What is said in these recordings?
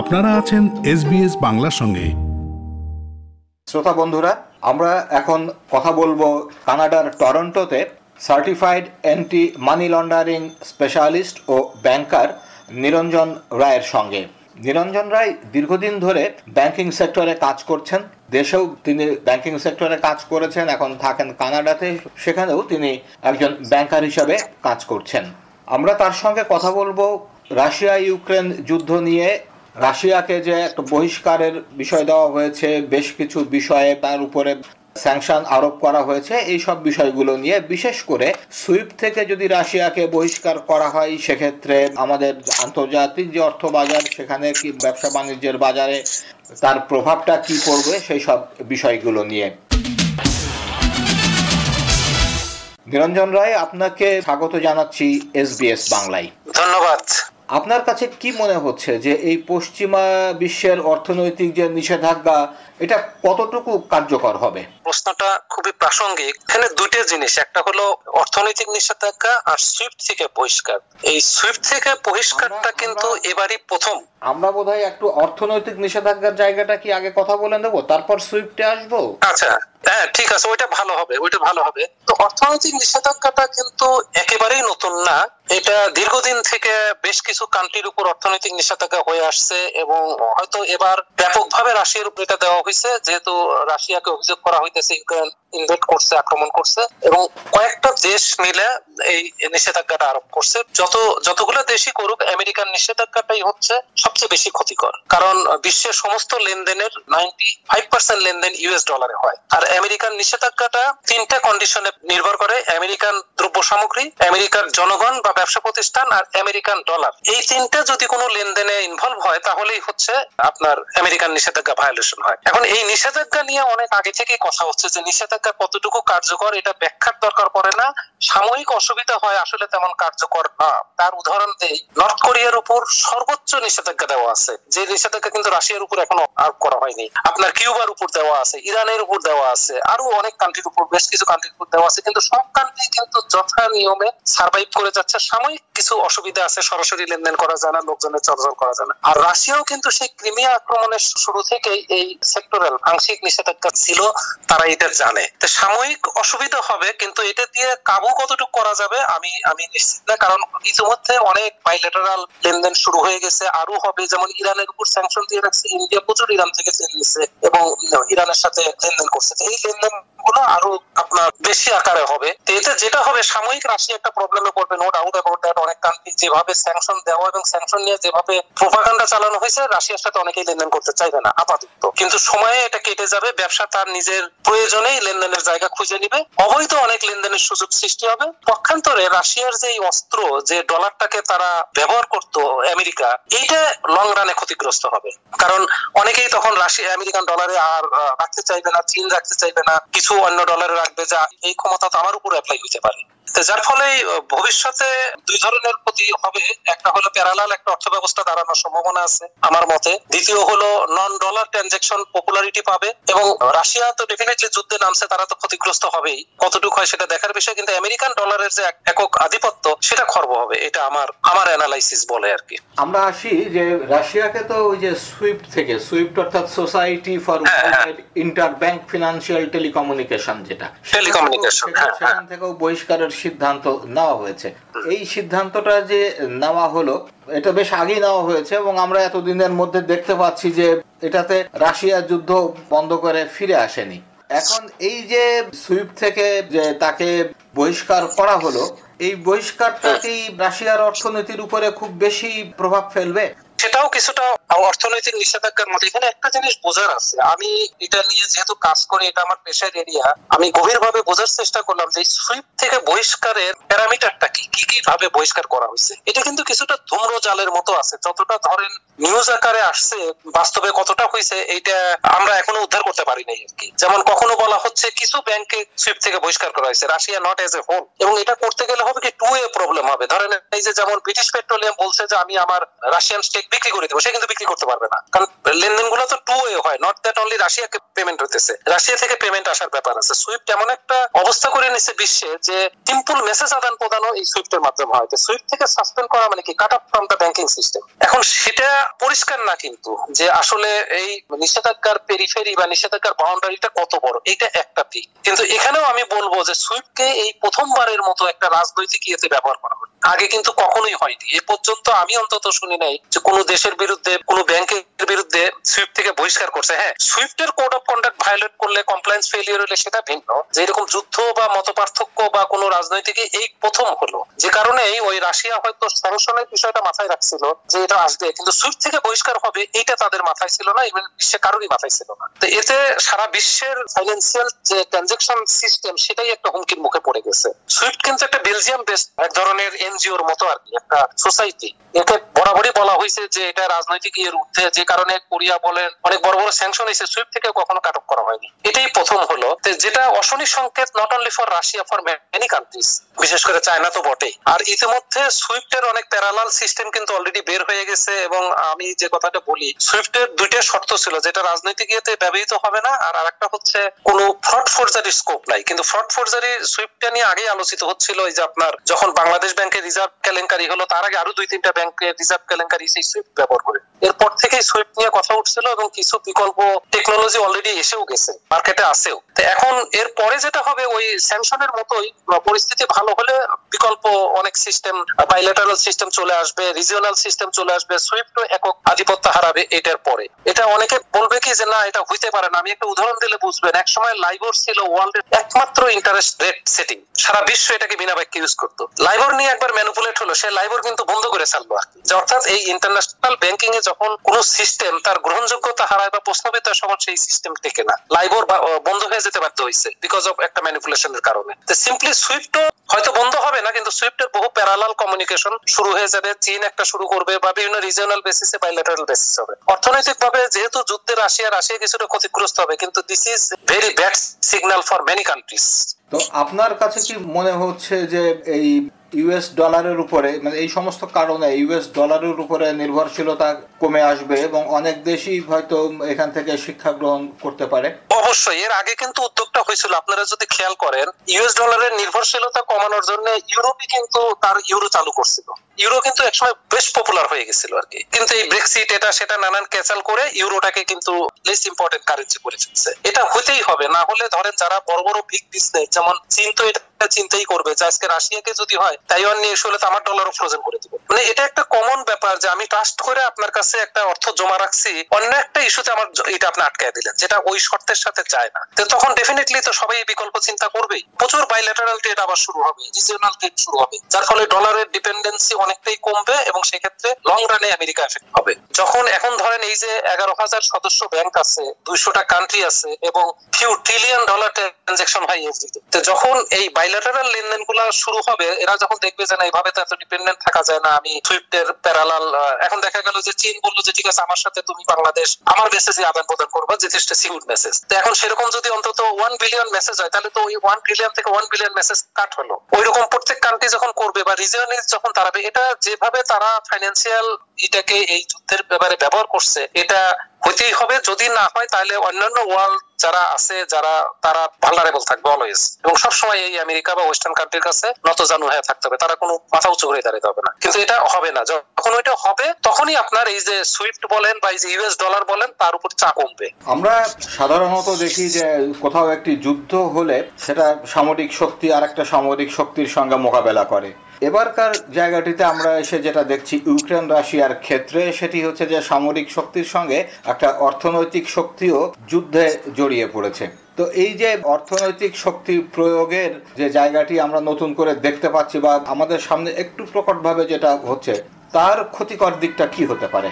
আপনারা আছেন এসবিএস বাংলার সঙ্গে। শ্রোতা বন্ধুরা, আমরা এখন কথা বলব কানাডার টরন্টোতে certified anti money laundering specialist ও ব্যাংকার নিরঞ্জন রায়ের সঙ্গে। নিরঞ্জন রায় দীর্ঘদিন ধরে ব্যাংকিং সেক্টরে কাজ করছেন। দেশেও তিনি ব্যাংকিং সেক্টরে কাজ করেছেন, এখন থাকেন কানাডাতে। সেখানেও তিনি একজন ব্যাংকার হিসাবে কাজ করছেন। আমরা তার সঙ্গে কথা বলব রাশিয়া ইউক্রেন যুদ্ধ নিয়ে রাশিয়াকে যে একটা বহিষ্কারের বিষয় দেওয়া হয়েছে, বেশ কিছু বিষয়ে তার উপরে স্যাংশন আরোপ করা হয়েছে এই সব বিষয়গুলো নিয়ে বিশেষ করে সুইফট থেকে যদি রাশিয়াকে বহিষ্কার করা হয়, সেক্ষেত্রে আমাদের আন্তর্জাতিক যে অর্থ বাজার সেখানে কি ব্যবসা বাণিজ্যের বাজারে তার প্রভাবটা কি পড়বে সেই সব বিষয়গুলো নিয়ে। নিরঞ্জন রায়, আপনাকে স্বাগত জানাচ্ছি এসবিএস বাংলায়। ধন্যবাদ। আপনার কাছে কি মনে হচ্ছে যে এই পশ্চিমা বিশ্বের অর্থনৈতিক যে নিষেধাজ্ঞা এটা কতটুকু কার্যকর হবে? প্রশ্নটা খুবই প্রাসঙ্গিক। এখানে দুইটা জিনিস। একটা হলো অর্থনৈতিক নিষেধাজ্ঞা আর সুইফট থেকে বহিষ্কার। এই সুইফট থেকে বহিষ্কারটা কিন্তু এবারই প্রথম। আমরা বোধহয় একটু অর্থনৈতিক নিষেধাজ্ঞার জায়গাটা কি আগে কথা বলে নেব? তারপর সুইফটে আসব? আচ্ছা। হ্যাঁ ঠিক আছে, ওইটা ভালো হবে, ওইটা ভালো হবে। তো অর্থনৈতিক নিষেধাজ্ঞাটা কিন্তু একেবারেই নতুন না। এটা দীর্ঘদিন থেকে বেশ কিছু কান্ট্রির উপর অর্থনৈতিক নিষেধাজ্ঞা হয়ে আসছে এবং হয়তো এবার ব্যাপকভাবে রাশিয়ার উপর এটা দেওয়া হয়েছে, যেহেতু রাশিয়াকে অভিযোগ করা হইতেছে ইউক্রেন ইনভেট করছে, আক্রমণ করছে এবং কয়েকটা দেশ মিলে এই নিষেধাজ্ঞাটা আরোপ করছে। যত, যতগুলো দেশই করুক আমেরিকান নিষেধাজ্ঞাটাই হচ্ছে সবচেয়ে বেশি ক্ষতিকর। কারণ বিশ্বের সমস্ত লেনদেনের নাইনটি ফাইভ পার্সেন্ট লেনদেন ইউএস ডলারে হয়। আর আমেরিকান নিষেধাজ্ঞাটা তিনটা কন্ডিশনে নির্ভর করে, আমেরিকান দ্রব্য সামগ্রী, আমেরিকার জনগণ বা ব্যবসা প্রতিষ্ঠান আর আমেরিকান ডলার এই তিনটা যদি কোনো লেনদেনে ইনভলভ হয়, তাহলেই হচ্ছে আপনার আমেরিকান নিষেধাজ্ঞা ভায়োলেশন হয়। এখন এই নিষেধাজ্ঞা নিয়ে অনেক আগে থেকেই কথা হচ্ছে যে নিষেধাজ্ঞা কতটুকু কার্যকর, এটা ব্যাখ্যার দরকার পড়ে না। সাময়িক অসুবিধা হয় আসলে তেমন কার্যকর না। তার উদাহরণ দেই, নর্থ কোরিয়ার উপর সর্বোচ্চ নিষেধাজ্ঞা দেওয়া আছে। যে নিষেধাজ্ঞা কিন্তু রাশিয়ার উপর এখনও আরোপ করা হয়নি। আপনার কিউবার উপর দেওয়া আছে, ইরানের উপর দেওয়া আছে, আরও অনেক কান্ট্রির উপর, বেশ কিছু কান্ট্রির উপর দেওয়া আছে। কিন্তু সব কান্ট্রি কিন্তু যথা নিয়মে সার্ভাইভ করে যাচ্ছে। সাময়িক কিছু অসুবিধা আছে, সরাসরি লেনদেন করা যায় না, লোকজনের চলাচল করা যায় না। আর রাশিয়াও কিন্তু সেই ক্রিমিয়া আক্রমণের শুরু থেকেই এই সেক্টরাল আংশিক নিষেধাজ্ঞা ছিল, তারা এটা জানে। সাময়িক অসুবিধা হবে, কিন্তু এটা দিয়ে কাবু কতটুকু করা যাবে আমি আমি নিশ্চিত না। কারণ ইতিমধ্যে অনেক বাইলেটারাল লেনদেন শুরু হয়ে গেছে। আরও হবে, যেমন ইরানের উপর স্যাংশন দিয়ে রাখছে, ইন্ডিয়া প্রচুর ইরান থেকে তেল নিচ্ছে এবং ইরানের সাথে লেনদেন করছে। এই লেনদেনগুলো আরও আপনার বেশি আকারে হবে। এতে যেটা হবে, সাময়িক রাশিয়া একটা প্রবলেমে পড়বে নো ডাউট অ্যাবাউট দ্যাট অনেক কান্ট্রি যেভাবে স্যাংশন দেওয়া এবং স্যাংশন নিয়ে যেভাবে প্রোপাগান্ডা চালানো হয়েছে, রাশিয়ার সাথে অনেকেই লেনদেন করতে চাইবে না, আপাতত। কিন্তু সময়ে এটা কেটে যাবে, ব্যবসা তার নিজের প্রয়োজনেই লেনদেনের জায়গা খুঁজে নিবে। অবৈধ অনেক লেনদেনের সুযোগ সৃষ্টি হবে। পক্ষান্তরে রাশিয়ার যে অস্ত্র, যে ডলারটাকে তারা ব্যবহার করত আমেরিকা, এইটা লং রানে ক্ষতিগ্রস্ত হবে। কারণ অনেকেই তখন রাশিয়া আমেরিকান ডলারে আর রাখতে চাইবে না, চীন রাখতে চাইবে না, কিছু অন্য ডলারে রাখবে যা এই ক্ষমতা তো আমার উপর অ্যাপ্লাই হতে পারে। যার ফলে ভবিষ্যতে দুই ধরনের ক্ষতি হবে। একটা হলো প্যারালাল একটা অর্থ ব্যবস্থা দাঁড়ানোর সম্ভাবনা আছে আমার মতে। দ্বিতীয় হলো নন ডলার ট্রানজেকশন পপুলারিটি পাবে এবং রাশিয়া তো ডেফিনেটলি যুদ্ধে নামছে তারা তো ক্ষতিগ্রস্ত হবেই। কতটুকু হয় সেটা দেখার বিষয় কিন্তু আমেরিকান ডলারের যে একক আধিপত্য সেটা খর্ব হবে। এটা আমার আমার অ্যানালাইসিস বলে আর কি। আমরা আসি যে রাশিয়াকে তো ওই যে সুইফট থেকে সুইফট অর্থাৎ সোসাইটি ফর হ্যাঁ, ইন্টার ব্যাংক ফিনান্সিয়াল টেলিকমিউনিকেশন যেটা টেলিকমিউনিকেশন সেখান- হ্যাঁ, সেখান থেকেও বহিষ্কারের সিদ্ধান্ত নেওয়া হয়েছে। এই সিদ্ধান্তটা যে নেওয়া হলো, এটা বেশ আগেই নেওয়া হয়েছে এবং আমরা এতদিনের মধ্যে দেখতে পাচ্ছি যে এটাতে রাশিয়া যুদ্ধ বন্ধ করে ফিরে আসেনি। এখন এই যে সুইফট থেকে যে তাকে বহিষ্কার করা হলো, এই বহিষ্কারটা কি রাশিয়ার অর্থনীতির উপরে খুব বেশি প্রভাব ফেলবে? সেটাও কিছুটা অর্থনৈতিক নিষেধাজ্ঞার মধ্যে। এখানে একটা জিনিস বোঝার আছে। আমি এটা নিয়ে যেহেতু কাজ করি, এটা আমার পেশার এরিয়া আমি গভীরভাবে বোঝার চেষ্টা করলাম যে সুইফট থেকে বহিষ্কারের প্যারামিটারটা কি? কি কি ভাবে বহিষ্কার করা হয়েছে? এটা কিন্তু কিছুটা ধূম্র জালের মতো আছে। যতটা ধরেন নিউজ আকারে আসছে, বাস্তবে কতটা হয়েছে, এইটা আমরা এখনও উদ্ধার করতে পারি নাই আর কি যেমন কখনো বলা হচ্ছে কিছু ব্যাংকে সুইফট থেকে বহিষ্কার করা হয়েছে। Russia not as a whole এবং এটা করতে গেলে হবে কি টু এ প্রবলেম হবে। ধরেন এই যে যেমন ব্রিটিশ পেট্রোলিয়াম বলছে যে আমি আমার রাশিয়ান স্টেক বিক্রি করে দেবো, সে কিন্তু বিক্রি করতে পারবে না। কারণ লেনদেনগুলো তো টু ওয়ে হয় নট দ্যাট অনলি রাশিয়াকে পেমেন্ট হইতেছে। রাশিয়া থেকে পেমেন্ট আসার ব্যাপার আছে। সুইফট এমন একটা অবস্থা করে নিছে বিশ্বে যে সিম্পল মেসেজ আদান প্রদানও এই সুইফটের মাধ্যমে হয়। সুইফট থেকে সাসপেন্ড করা মানে কি? Cut off from the banking system এখন সেটা পরিষ্কার না কিন্তু, যে আসলে এই নিষেধাজ্ঞার পেরিফেরি বা নিষেধাজ্ঞার বাউন্ডারিটা কত বড়, এটা একটা দিক। কিন্তু এখানেও আমি বলব যে সুইফটকে এই প্রথমবারের মতো একটা রাজনৈতিক ইয়েতে ব্যবহার করা হয় আগে কিন্তু কখনোই হয়নি। এ পর্যন্ত আমি অন্তত শুনি নাই যে কোনো দেশের বিরুদ্ধে, কোনো ব্যাংকের বিরুদ্ধে সুইফট থেকে বহিষ্কার করছে। হ্যাঁ সুইফটের কোড অফ কন্ডাক্ট ভায়োলেট করলে কমপ্লায়েন্স ফেলিয়ার হলে সেটা ভিন্ন। যে এরকম যুদ্ধ বা মত পার্থক্য বা কোনো রাজনৈতিক এই প্রথম হলো। যে কারণে ওই রাশিয়া হয়তো স্যাংশনের বিষয়টা মাথায় রাখছিল যে এটা আসবে। কিন্তু সুইফট থেকে বহিষ্কার হবে এইটা তাদের মাথায় ছিল না এবং বিশ্বে কারোরই মাথায় ছিল না। তো এতে সারা বিশ্বের ফাইন্যান্সিয়াল যে ট্রানজেকশন সিস্টেম সেটাই একটা হুমকির মুখে পড়ে গেছে। সুইফট কিন্তু একটা বেলজিয়াম বেস এক ধরনের এনজিওর মতো আর কি, একটা সোসাইটি এতে বরাবরই বলা হয়েছে যে এটা রাজনৈতিক ইয়ের ঊর্ধ্বে, যে কারণে কোরিয়া বলেন অনেক বড় বড় স্যাংশন এসে সুইফট থেকে কখনো কাটক করা হয়নি। এটাই প্রথম হলো যেটা অশনি সংকেত not only for Russia for many countries বিশেষ করে চায়না তো বটেই। আর ইতিমধ্যে সুইফটের অনেক প্যারালাল সিস্টেম কিন্তু অলরেডি বের হয়ে গেছে এবং আমি যে কথাটা বলি সুইফটের দুইটা শর্ত ছিল, যেটা রাজনৈতিক ইয়েতে ব্যবহৃত হবে না আর আরেকটা হচ্ছে কোনো ফ্রড ফোর্জারির স্কোপ নাই। কিন্তু ফ্রড ফোর্জারি সুইফটটা নিয়ে আগেই আলোচিত হচ্ছিল, এই যে আপনার যখন বাংলাদেশ ব্যাংকের রিজার্ভ কেলেঙ্কারি হলো, তার আগে আরও দুই তিনটা ব্যাংকের রিজার্ভ কেলেঙ্কারি সেই সুইফট ব্যবহার করে এরপর থেকেই সুইফট নিয়ে কথা উঠছিল এবং কিছু বিকল্প টেকনোলজি অলরেডি এসেও গেছে মার্কেটে আসেও তো এখন এর পরে যেটা হবে, ওই স্যামসনের মতোই পরিস্থিতি ভালো হলে বিকল্প অনেক সিস্টেম বাইলেটারাল সিস্টেম চলে আসবে রিজিওনাল সিস্টেম চলে আসবে সুইফট একক আধিপত্য হারাবে এটার পরে। এটা অনেকে বলবে কি যে, না, এটা হইতে পারে না। আমি একটা উদাহরণ দিলে বুঝবেন এক সময় লাইবর ছিল ওয়ার্ল্ডের একমাত্র ইন্টারেস্ট রেট সেটিং সারা বিশ্ব এটাকে বিনা বাক্যে ইউজ করতো। লাইবর নিয়ে একবার ম্যানুপুলেট হলো, সে লাইবর কিন্তু বন্ধ করে ছাড়লো। যে অর্থাৎ এই ইন্টারন্যাশনাল ব্যাংকিং এ যখন কোন সিস্টেম তার গ্রহণযোগ্যতা হারায় বা প্রশ্নবিত তখন সেই সিস্টেম টেকে না। লাইবর বন্ধ হয়ে যেতে বাধ্য হয়েছে বিকজ অফ একটা ম্যানিপুলেশনের কারণে। তো সিম্পলি সুইফট হয়তো বন্ধ হবে না, কিন্তু সুইফটের বহু প্যারালাল কমিউনিকেশন শুরু হয়ে যাবে, চীন একটা শুরু করবে বা বিভিন্ন রিজিওনাল বেসিসে বাইলেটারাল বেসিস হবে। অর্থনৈতিক ভাবে যেহেতু যুদ্ধে রাশিয়া রাশিয়া কিছুটা ক্ষতিগ্রস্ত হবে, কিন্তু this is very bad signal for many countries তো আপনার কাছে কি মনে হচ্ছে যে এই ইউএস ডলারের উপরে মানে এই সমস্ত কারণে ইউএস ডলারের উপরে নির্ভরশীলতা কমে আসবে এবং অনেক দেশই হয়তো এখান থেকে শিক্ষা গ্রহণ করতে পারে। অবশ্যই, এর আগে কিন্তু উদ্যোগটা হয়েছিল। আপনারা যদি খেয়াল করেন ইউএস ডলারের নির্ভরশীলতা কমানোর জন্য ইউরোপই কিন্তু তার ইউরো চালু করছিল। ইউরো কিন্তু একসময় বেশ পপুলার হয়ে গেছিল আর কি। কিন্তু এই ব্রেক্সিট এটা সেটা নানান ক্যাচাল করে ইউরোটাকে কিন্তু লেস ইম্পর্টেন্ট কারেন্সি করে ফেলছে। এটা হতেই হবে, না হলে ধরেন যারা বড় বড় বিগ বিজনেস যেমন চীন তো এটা চিন্তাই করবে যে আজকে রাশিয়াকে যদি হয় তাইওয়ান নিয়ে এসে হলে তো আমার ডলারও ফ্রোজেন করে দিবে। মানে এটা একটা কমন ব্যাপার যে আমি ট্রাস্ট করে আপনার কাছে একটা অর্থ জমা রাখছি, অন্য একটা ইস্যুতে আমার এটা আপনি আটকায় দিলেন, যেটা ওই শর্তের সাথে যায় না। তো তখন ডেফিনেটলি তো সবাই বিকল্প চিন্তা করবেই। প্রচুর বাইলেটারাল ট্রেড আবার শুরু হবে রিজিওনাল ট্রেড শুরু হবে। যার ফলে ডলারের ডিপেন্ডেন্সি অনেকটাই কমবে এবং সেক্ষেত্রে লং রানে আমেরিকা এফেক্ট হবে। যখন এখন ধরেন এই যে এগারো হাজার সদস্য ব্যাংক আছে, দুইশোটা কান্ট্রি আছে এবং ফিউ ট্রিলিয়ন ডলার ট্রানজেকশন হয় এভরিডে তো। যখন এই বাইলেটারাল লেনদেনগুলা শুরু হবে, এরা যখন দেখবে যে না এইভাবে তো এত ডিপেন্ডেন্ট থাকা যায় না, আমি সুইফটের প্যারালাল এখন দেখা গেল যে চীন বলল যে, ঠিক আছে, আমার সাথে তুমি বাংলাদেশ, আমার মেসেজে আদান প্রদান করবা, যথেষ্ট সিকিউর মেসেজ তো এখন সেরকম যদি অন্তত ওয়ান বিলিয়ন মেসেজ হয়, তাহলে তো ওই ওয়ান বিলিয়ন থেকে ওয়ান বিলিয়ন মেসেজ কাট হলো। ওই রকম প্রত্যেক কান্ট্রি যখন করবে বা রিজিয়নে যখন তারাবে এটা যেভাবে তারা ফাইন্যান্সিয়াল এটাকে এই যুদ্ধের ব্যাপারে ব্যবহার করছে, এটা হইতেই হবে। যদি না হয়, তাহলে অন্যান্য ওয়ার্ল্ড যারা আছে, যারা, তারা ভালনারেবল থাকবে অলওয়েজ এবং সবসময় এই আমেরিকা বা ওয়েস্টার্ন কান্ট্রির কাছে নত জানু হয়ে থাকতে হবে। তারা কোনো মাথা উঁচু করে দাঁড়াতে হবে না। কিন্তু এটা হবে না। যখন ওইটা হবে, তখনই আপনার এই যে সুইফট বলেন বা এই যে ইউএস ডলার বলেন, তার উপর চা কমবে। আমরা সাধারণত দেখি যে কোথাও একটি যুদ্ধ হলে সেটা সামরিক শক্তি আর একটা সামরিক শক্তির সঙ্গে মোকাবেলা করে। এবারকার জায়গাটিতে আমরা এসে যেটা দেখছি, ইউক্রেন, রাশিয়ার ক্ষেত্রে, সেটি হচ্ছে যে সামরিক শক্তির সঙ্গে একটা অর্থনৈতিক শক্তিও যুদ্ধে জড়িয়ে পড়েছে। তো এই যে অর্থনৈতিক শক্তি প্রয়োগের যে জায়গাটি আমরা নতুন করে দেখতে পাচ্ছি বা আমাদের সামনে একটু প্রকটভাবে যেটা হচ্ছে, তার ক্ষতিকর দিকটা কি হতে পারে?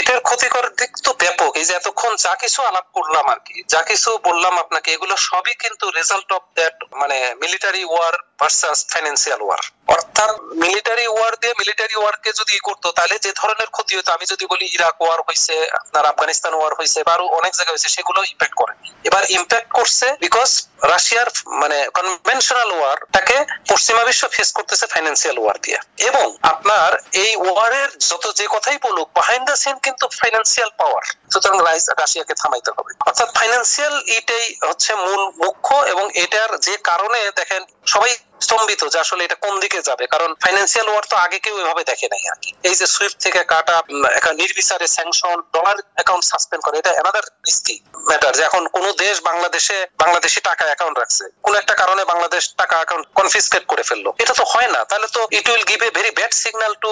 এটার ক্ষতিকর দিক তো হোক এই যে এতক্ষণ যা কিছু আলাপ করলাম আর কি, যা কিছু বললাম আপনাকে, এগুলো সবই কিন্তু রেজাল্ট অফ দ্যাট মানে military war versus financial war অর্থাৎ মিলিটারি ওয়ার দিয়ে মিলিটারি ওয়ারকে যদি ই করতো, তাহলে যে ধরনের ক্ষতি হতো, আমি যদি বলি ইরাক ওয়ার হয়েছে আপনার আফগানিস্তান ওয়ার হয়েছে বা আরও অনেক জায়গায় হয়েছে সেগুলো ইম্প্যাক্ট করে। এবার ইম্প্যাক্ট করছে বিকজ রাশিয়ার মানে কনভেনশনাল ওয়ারটাকে পশ্চিমা বিশ্ব ফেস করতেছে ফাইন্যান্সিয়াল ওয়ার দিয়ে। এবং আপনার এই ওয়ারের যত যে কথাই বলুক বিহাইন্ড দ্য সিন কিন্তু ফাইন্যান্সিয়াল পাওয়ার সুতরাং রাশিয়াকে থামাইতে হবে। অর্থাৎ ফাইন্যান্সিয়াল ইটাই হচ্ছে মূল মুখ্য এবং এটার যে কারণে দেখেন সবাই স্তম্ভিত, যে আসলে এটা কোন দিকে যাবে? কারণ ফাইন্যান্সিয়াল ওয়ার তো আগে কেউ এভাবে দেখে নাই আর কি। এই যে সুইফট থেকে কাটা একটা নির্বিচারে স্যাংশন ডলার অ্যাকাউন্ট সাসপেন্ড করে, এটা এনাদার রিস্কি ম্যাটার যে এখন কোন দেশ বাংলাদেশে, বাংলাদেশি টাকা অ্যাকাউন্ট রাখছে। কোন একটা কারণে বাংলাদেশ টাকা অ্যাকাউন্ট কনফিসকেট করে ফেলল। এটা তো হয় না। তাহলে তো it will give a very bad signal to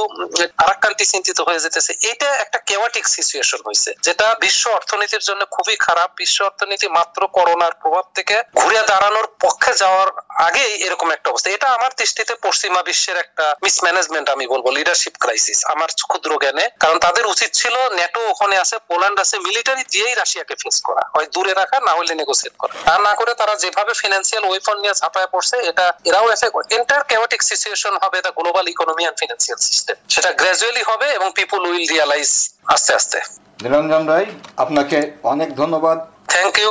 আরেক কান্ট্রি চিন্তিত হয়ে যেতেছে। এটা একটা কেওয়াটিক সিচুয়েশন হয়েছে যেটা বিশ্ব অর্থনীতির জন্য খুবই খারাপ। বিশ্ব অর্থনীতি মাত্র করোনার প্রভাব থেকে ঘুরে দাঁড়ানোর পক্ষে যাওয়ার আগেই এরকম একটা অবস্থা। এটা আমার দৃষ্টিতে পশ্চিমা বিশ্বের একটা মিসম্যানেজমেন্ট আমি বলব লিডারশিপ ক্রাইসিস আমার ক্ষুদ্র জ্ঞানে। কারণ তাদের উচিত ছিল নেটো ওখানে আছে পোল্যান্ড আছে মিলিটারি দিয়েই রাশিয়াকে ফেস করা। হয় দূরে রাখা না হলে নেগোসিয়েট করা। তা না করে তারা যেভাবে ফিনান্সিয়াল ওয়েপন নিয়ে ঝাঁপায় পড়ছে এটা এরাও এফেক্ট এন্টার কেওয়াটিক সিচুয়েশন হবে the global economy and financial system সেটা গ্রাজুয়ালি হবে এবং পিপুল উইল রিয়ালাইজ আস্তে আস্তে। নিরঞ্জন রায় আপনাকে অনেক ধন্যবাদ। Thank you